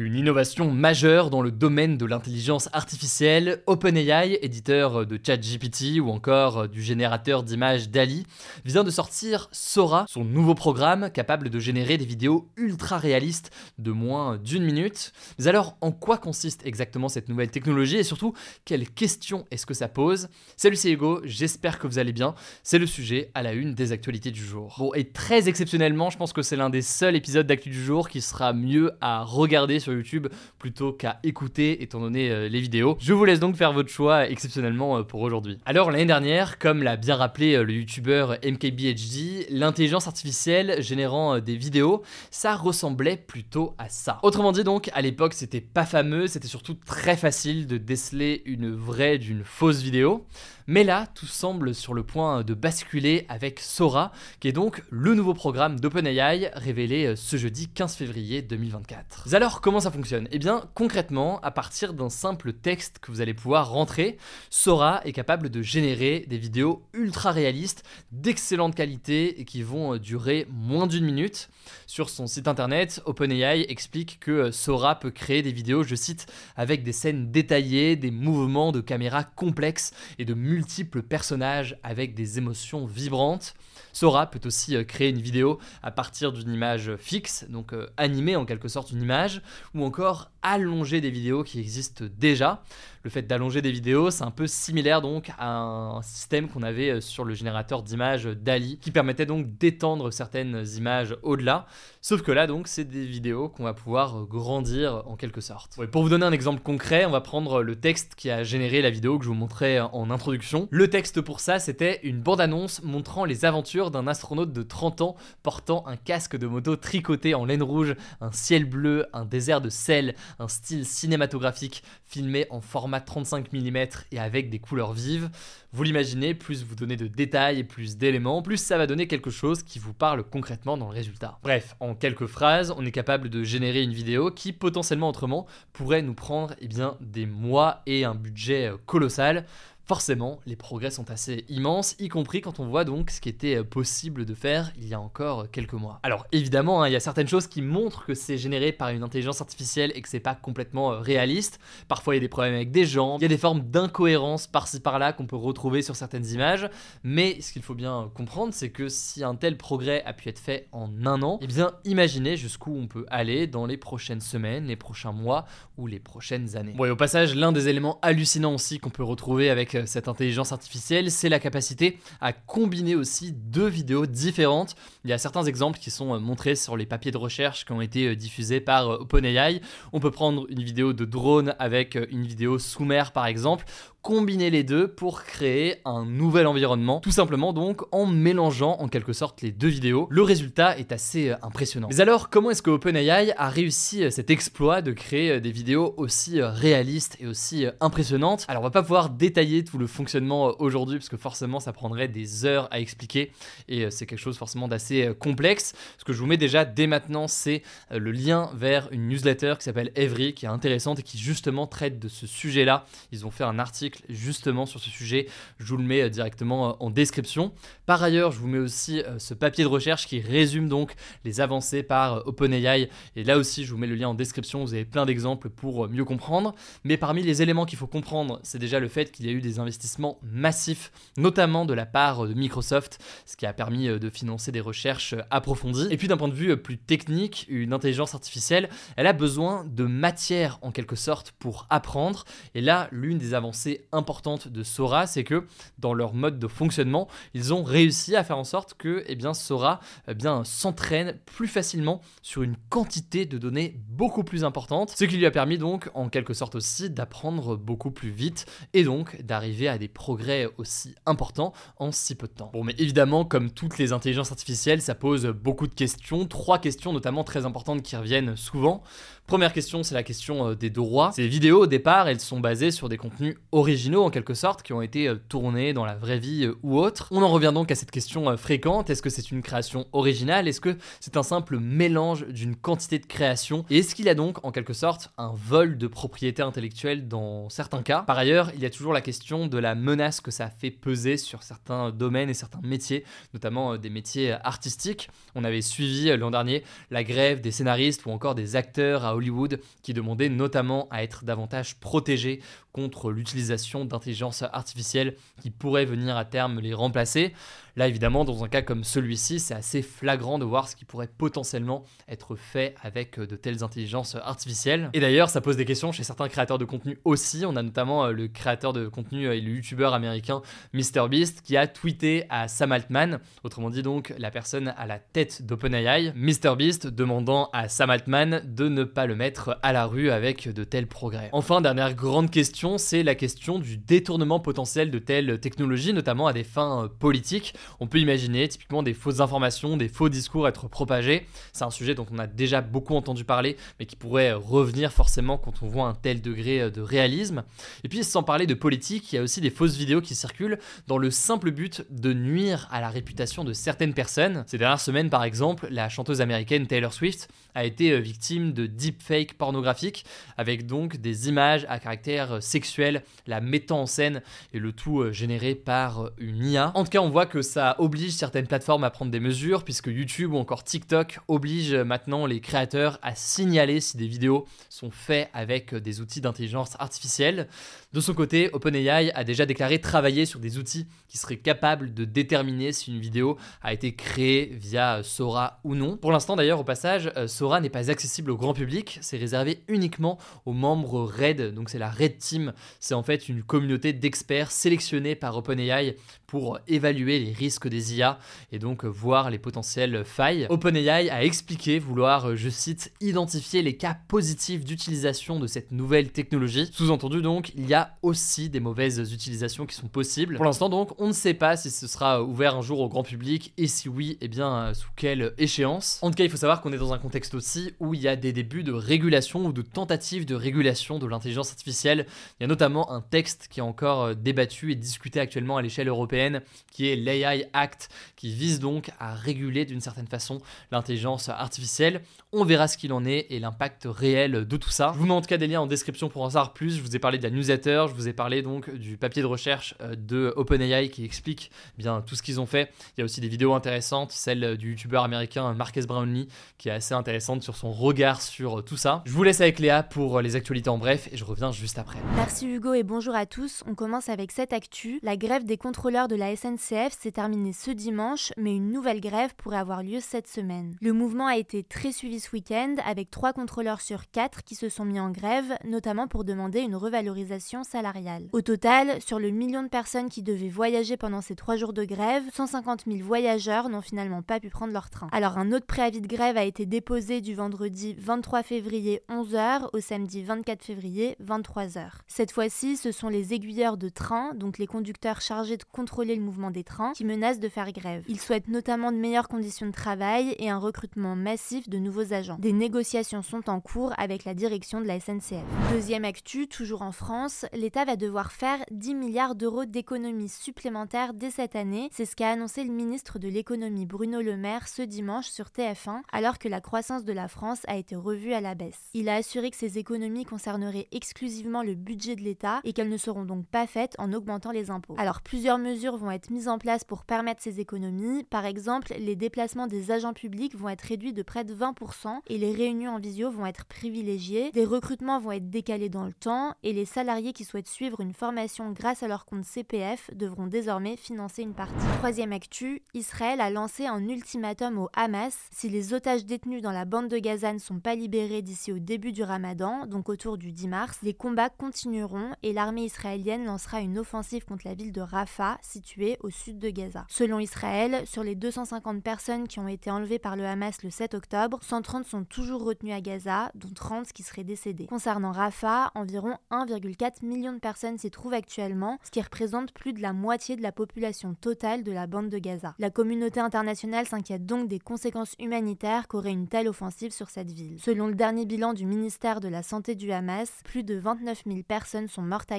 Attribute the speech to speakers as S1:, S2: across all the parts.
S1: Une innovation majeure dans le domaine de l'intelligence artificielle, OpenAI, éditeur de ChatGPT ou encore du générateur d'images DALI, vient de sortir Sora, son nouveau programme capable de générer des vidéos ultra réalistes de moins d'une minute. Mais alors, en quoi consiste exactement cette nouvelle technologie et surtout, quelles questions est-ce que ça pose? Salut, c'est Hugo, j'espère que vous allez bien. C'est le sujet à la une des actualités du jour. Bon, et très exceptionnellement, je pense que c'est l'un des seuls épisodes d'actu du jour qui sera mieux à regarder sur YouTube plutôt qu'à écouter étant donné euh, les vidéos. Je vous laisse donc faire votre choix exceptionnellement euh, pour aujourd'hui. Alors l'année dernière, comme l'a bien rappelé euh, le youtubeur MKBHD, l'intelligence artificielle générant des vidéos, ça ressemblait plutôt à ça. Autrement dit donc, à l'époque c'était pas fameux, c'était surtout très facile de déceler une vraie d'une fausse vidéo. Mais là, tout semble sur le point de basculer avec Sora, qui est donc le nouveau programme d'OpenAI révélé ce jeudi 15 février 2024. alors comment ça fonctionne? Eh bien, concrètement, à partir d'un simple texte que vous allez pouvoir rentrer, Sora est capable de générer des vidéos ultra réalistes, d'excellente qualité et qui vont euh, durer moins d'une minute. Sur son site internet, OpenAI explique que euh, Sora peut créer des vidéos, je cite, avec des scènes détaillées, des mouvements de caméra complexes et de multiples personnages avec des émotions vibrantes. Sora peut aussi euh, créer une vidéo à partir d'une image fixe, donc animer en quelque sorte une image, ou encore allonger des vidéos qui existent déjà. Le fait d'allonger des vidéos, c'est un peu similaire donc à un système qu'on avait euh, sur le générateur d'images DALI, qui permettait donc d'étendre certaines images au-delà. Sauf que là donc, c'est des vidéos qu'on va pouvoir grandir en quelque sorte. pour vous donner un exemple concret, on va prendre le texte qui a généré la vidéo que je vous montrais en introduction. Le texte pour ça, c'était une bande-annonce montrant les aventures d'un astronaute de 30 ans portant un casque de moto tricoté en laine rouge, un ciel bleu, un désert de sel, un style cinématographique filmé en format 35 mm et avec des couleurs vives. Vous l'imaginez, plus vous donnez de détails plus d'éléments, plus ça va donner quelque chose qui vous parle concrètement dans le résultat. Bref, en quelques phrases, on est capable de générer une vidéo qui potentiellement autrement pourrait nous prendre eh bien, des mois et un budget colossal. Forcément, les progrès sont assez immenses, y compris quand on voit donc ce qui était euh, possible de faire il y a encore quelques mois. Alors évidemment, hein, il y a certaines choses qui montrent que c'est généré par une intelligence artificielle et que c'est pas complètement euh, réaliste. Parfois, il y a des problèmes avec des gens, il y a des formes d'incohérence par-ci par-là qu'on peut retrouver sur certaines images. Mais ce qu'il faut bien comprendre, c'est que si un tel progrès a pu être fait en un an, eh bien imaginez jusqu'où on peut aller dans les prochaines semaines, les prochains mois ou les prochaines années. Bon, et au passage, l'un des éléments hallucinants aussi qu'on peut retrouver avec euh, cette intelligence artificielle, c'est la capacité à combiner aussi deux vidéos différentes. Il y a certains exemples qui sont euh, montrés sur les papiers de recherche qui ont été euh, diffusés par OpenAI. On peut prendre une vidéo de drone avec une vidéo sous mer par exemple, combiner les deux pour créer un nouvel environnement, tout simplement donc en mélangeant en quelque sorte les deux vidéos. Le résultat est assez euh, impressionnant. Mais alors, comment est-ce que OpenAI a réussi euh, cet exploit de créer euh, des vidéos aussi réalistes et aussi impressionnantes? Alors, on va pas pouvoir détailler tout le fonctionnement aujourd'hui parce que forcément ça prendrait des heures à expliquer et c'est quelque chose forcément d'assez complexe. Ce que je vous mets déjà dès maintenant, c'est le lien vers une newsletter qui s'appelle Every qui est intéressante et qui justement traite de ce sujet-là. Ils ont fait un article justement sur ce sujet. Je vous le mets euh, directement euh, en description. Par ailleurs, je vous mets aussi euh, ce papier de recherche qui résume donc les avancées par OpenAI. Et là aussi, je vous mets le lien en description. Vous avez plein d'exemples pour mieux comprendre. Mais parmi les éléments qu'il faut comprendre, c'est déjà le fait qu'il y a eu des investissements massifs, notamment de la part de Microsoft, ce qui a permis de financer des recherches approfondies. Et puis d'un point de vue plus technique, une intelligence artificielle, elle a besoin de matière en quelque sorte pour apprendre. Et là, l'une des avancées importante de Sora, c'est que dans leur mode de fonctionnement, ils ont réussi à faire en sorte que eh bien, Sora eh s'entraîne plus facilement sur une quantité de données beaucoup plus importante, ce qui lui a permis donc en quelque sorte aussi d'apprendre beaucoup plus vite et donc d'arriver à des progrès aussi importants en si peu de temps. Bon mais évidemment comme toutes les intelligences artificielles ça pose beaucoup de questions, trois questions notamment très importantes qui reviennent souvent. Première question, c'est la question euh, des droits. Ces vidéos, au départ, elles sont basées sur des contenus originaux, en quelque sorte, qui ont été euh, tournés dans la vraie vie euh, ou autre. On en revient donc à cette question fréquente. Est-ce que c'est une création originale? Est-ce que c'est un simple mélange d'une quantité de créations Et est-ce qu'il y a donc, en quelque sorte, un vol de propriété intellectuelle dans certains cas? Par ailleurs, il y a toujours la question de la menace que ça fait peser sur certains domaines et certains métiers, notamment des métiers artistiques. On avait suivi l'an dernier la grève des scénaristes ou encore des acteurs à Hollywood qui demandait notamment à être davantage protégés contre l'utilisation d'intelligence artificielle qui pourrait venir à terme les remplacer. Là, évidemment, dans un cas comme celui-ci, c'est assez flagrant de voir ce qui pourrait potentiellement être fait avec de telles intelligences artificielles. Et d'ailleurs, ça pose des questions chez certains créateurs de contenu aussi. On a notamment euh, le créateur de contenu et le youtubeur américain MrBeast qui a tweeté à Sam Altman, autrement dit donc la personne à la tête d'OpenAI, MrBeast demandant à Sam Altman de ne pas le mettre à la rue avec de tels progrès. Enfin, dernière grande question, c'est la question du détournement potentiel de telles technologies, notamment à des fins euh, politiques. On peut imaginer typiquement des fausses informations, des faux discours être propagés. C'est un sujet dont on a déjà beaucoup entendu parler, mais qui pourrait revenir forcément quand on voit un tel degré euh, de réalisme. Et puis sans parler de politique, il y a aussi des fausses vidéos qui circulent dans le simple but de nuire à la réputation de certaines personnes. Ces dernières semaines par exemple, la chanteuse américaine Taylor Swift a été euh, victime de deepfakes pornographiques avec donc des images à caractère euh, sexuel, la mettant en scène et le tout généré par une IA. En tout cas, on voit que ça oblige certaines plateformes à prendre des mesures, puisque YouTube ou encore TikTok obligent maintenant les créateurs à signaler si des vidéos sont faites avec des outils d'intelligence artificielle. De son côté, OpenAI a déjà déclaré travailler sur des outils qui seraient capables de déterminer si une vidéo a été créée via Sora ou non. Pour l'instant d'ailleurs, au passage, euh, Sora n'est pas accessible au grand public, c'est réservé uniquement aux membres RAID, donc c'est la RAID Team, c'est en fait une communauté d'experts sélectionnés par OpenAI pour évaluer les risques des IA et donc voir les potentielles failles. OpenAI a expliqué vouloir, je cite, identifier les cas positifs d'utilisation de cette nouvelle technologie. Sous-entendu donc, il y a aussi des mauvaises utilisations qui sont possibles. Pour l'instant donc, on ne sait pas si ce sera ouvert un jour au grand public et si oui, eh bien euh, sous quelle échéance. En tout cas, il faut savoir qu'on est dans un contexte aussi où il y a des débuts de régulation ou de tentatives de régulation de l'intelligence artificielle. Il y a notamment un texte qui est encore euh, débattu et discuté actuellement à l'échelle européenne qui est l'AI Act qui vise donc à réguler d'une certaine façon l'intelligence artificielle. On verra ce qu'il en est et l'impact réel de tout ça. Je vous mets en tout cas des liens en description pour en savoir plus. Je vous ai parlé de la newsletter je vous ai parlé donc du papier de recherche euh, de OpenAI qui explique bien tout ce qu'ils ont fait. Il y a aussi des vidéos intéressantes, celle du youtubeur américain Marques Brownlee qui est assez intéressante sur son regard sur tout ça. Je vous laisse avec Léa pour les actualités en bref et je reviens juste après.
S2: Merci Hugo et bonjour à tous. On commence avec cette actu. La grève des contrôleurs de la SNCF s'est terminée ce dimanche, mais une nouvelle grève pourrait avoir lieu cette semaine. Le mouvement a été très suivi ce week-end avec trois contrôleurs sur quatre qui se sont mis en grève, notamment pour demander une revalorisation salariale. Au total, sur le million de personnes qui devaient voyager pendant ces trois jours de grève, 150 000 voyageurs n'ont finalement pas pu prendre leur train. Alors un autre préavis de grève a été déposé du vendredi 23 février 11h au samedi 24 février 23h. Cette fois-ci, ce sont les aiguilleurs de train, donc les conducteurs chargés de contrôler le mouvement des trains, qui menacent de faire grève. Ils souhaitent notamment de meilleures conditions de travail et un recrutement massif de nouveaux agents. Des négociations sont en cours avec la direction de la SNCF. Deuxième actu, toujours en France, l'État va devoir faire 10 milliards d'euros d'économies supplémentaires dès cette année. C'est ce qu'a annoncé le ministre de l'économie Bruno Le Maire ce dimanche sur TF1, alors que la croissance de la France a été revue à la baisse. Il a assuré que ces économies concerneraient exclusivement le budget de l'État et qu'elles ne seront donc pas faites en augmentant les impôts. Alors plusieurs mesures vont être mises en place pour permettre ces économies. Par exemple, les déplacements des agents publics vont être réduits de près de 20% et les réunions en visio vont être privilégiées. Des recrutements vont être décalés dans le temps et les salariés qui souhaitent suivre une formation grâce à leur compte CPF devront désormais financer une partie. Troisième actu, Israël a lancé un ultimatum au Hamas. Si les otages détenus dans la bande de Gaza ne sont pas libérés d'ici au début du ramadan, donc autour du 10 mars, les combats continueront et l'armée l'armée israélienne lancera une offensive contre la ville de Rafah, située au sud de Gaza. Selon Israël, sur les 250 personnes qui ont été enlevées par le Hamas le 7 octobre, 130 sont toujours retenues à Gaza, dont 30 qui seraient décédés. Concernant Rafah, environ 1,4 million de personnes s'y trouvent actuellement, ce qui représente plus de la moitié de la population totale de la bande de Gaza. La communauté internationale s'inquiète donc des conséquences humanitaires qu'aurait une telle offensive sur cette ville. Selon le dernier bilan du ministère de la Santé du Hamas, plus de 29 000 personnes sont mortes à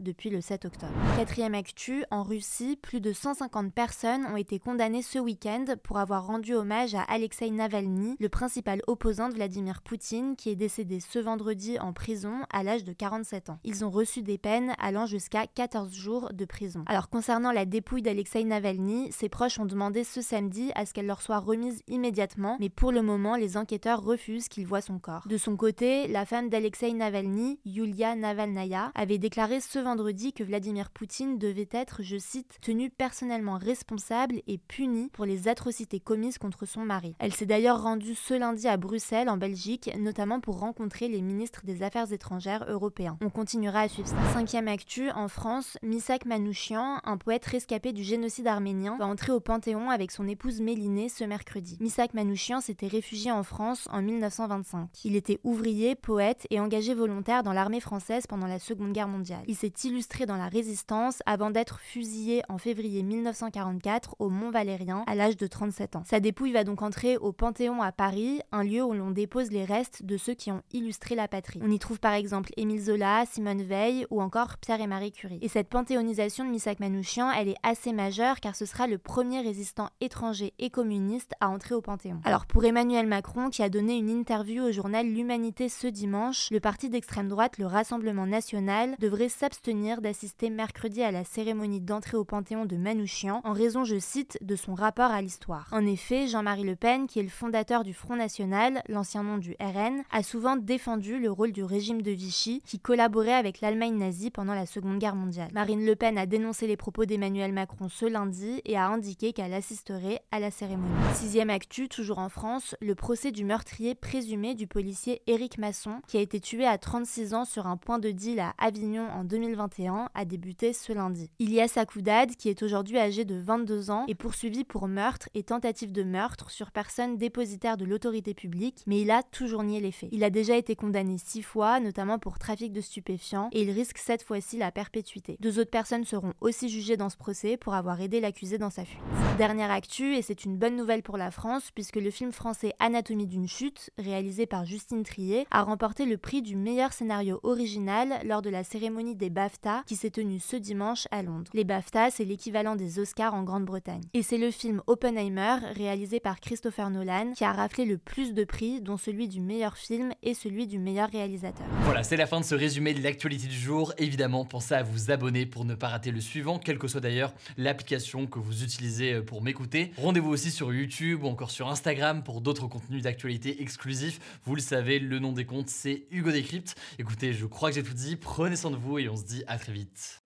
S2: Depuis le 7 octobre. Quatrième actu, en Russie, plus de 150 personnes ont été condamnées ce week-end pour avoir rendu hommage à Alexei Navalny, le principal opposant de Vladimir Poutine, qui est décédé ce vendredi en prison à l'âge de 47 ans. Ils ont reçu des peines allant jusqu'à 14 jours de prison. Alors concernant la dépouille d'Alexei Navalny, ses proches ont demandé ce samedi à ce qu'elle leur soit remise immédiatement, mais pour le moment, les enquêteurs refusent qu'ils voient son corps. De son côté, la femme d'Alexei Navalny, Yulia Navalnaya, avait déclaré ce vendredi que Vladimir Poutine devait être, je cite, tenu personnellement responsable et puni pour les atrocités commises contre son mari. Elle s'est d'ailleurs rendue ce lundi à Bruxelles, en Belgique, notamment pour rencontrer les ministres des Affaires étrangères européens. On continuera à suivre ça. Cinquième actu, en France, Misak Manouchian, un poète rescapé du génocide arménien, va entrer au Panthéon avec son épouse Mélinée ce mercredi. Misak Manouchian s'était réfugié en France en 1925. Il était ouvrier, poète et engagé volontaire dans l'armée française pendant la Seconde Guerre mondiale. Il s'est illustré dans la résistance avant d'être fusillé en février 1944 au Mont Valérien à l'âge de 37 ans. Sa dépouille va donc entrer au Panthéon à Paris, un lieu où l'on dépose les restes de ceux qui ont illustré la patrie. On y trouve par exemple Émile Zola, Simone Veil ou encore Pierre et Marie Curie. Et cette panthéonisation de Misak Manouchian, elle est assez majeure car ce sera le premier résistant étranger et communiste à entrer au Panthéon. Alors pour Emmanuel Macron, qui a donné une interview au journal L'Humanité ce dimanche, le parti d'extrême droite, le Rassemblement national, devrait s'abstenir d'assister mercredi à la cérémonie d'entrée au Panthéon de Manouchian en raison, je cite, de son rapport à l'histoire. En effet, Jean-Marie Le Pen, qui est le fondateur du Front National, l'ancien nom du RN, a souvent défendu le rôle du régime de Vichy qui collaborait avec l'Allemagne nazie pendant la Seconde Guerre mondiale. Marine Le Pen a dénoncé les propos d'Emmanuel Macron ce lundi et a indiqué qu'elle assisterait à la cérémonie. Sixième actu, toujours en France, le procès du meurtrier présumé du policier Éric Masson, qui a été tué à 36 ans sur un point de deal à Avignon en 2021, a débuté ce lundi. Ilias Akoudad, qui est aujourd'hui âgé de 22 ans, est poursuivi pour meurtre et tentative de meurtre sur personne dépositaire de l'autorité publique, mais il a toujours nié les faits. Il a déjà été condamné six fois, notamment pour trafic de stupéfiants, et il risque cette fois-ci la perpétuité. Deux autres personnes seront aussi jugées dans ce procès pour avoir aidé l'accusé dans sa fuite. Dernière actu, et c'est une bonne nouvelle pour la France, puisque le film français Anatomie d'une chute, réalisé par Justine Trier, a remporté le prix du meilleur scénario original lors de la des BAFTA qui s'est tenue ce dimanche à Londres. Les BAFTA, c'est l'équivalent des Oscars en Grande-Bretagne. Et c'est le film Oppenheimer, réalisé par Christopher Nolan, qui a raflé le plus de prix, dont celui du meilleur film et celui du meilleur réalisateur.
S1: Voilà, c'est la fin de ce résumé de l'actualité du jour. Évidemment, pensez à vous abonner pour ne pas rater le suivant, quelle que soit d'ailleurs l'application que vous utilisez euh, pour m'écouter. Rendez-vous aussi sur YouTube ou encore sur Instagram pour d'autres contenus d'actualité exclusifs. Vous le savez, le nom des comptes, c'est Hugo Décrypte. Écoutez, je crois que j'ai tout dit. Prenez soin vous et on se dit à très vite.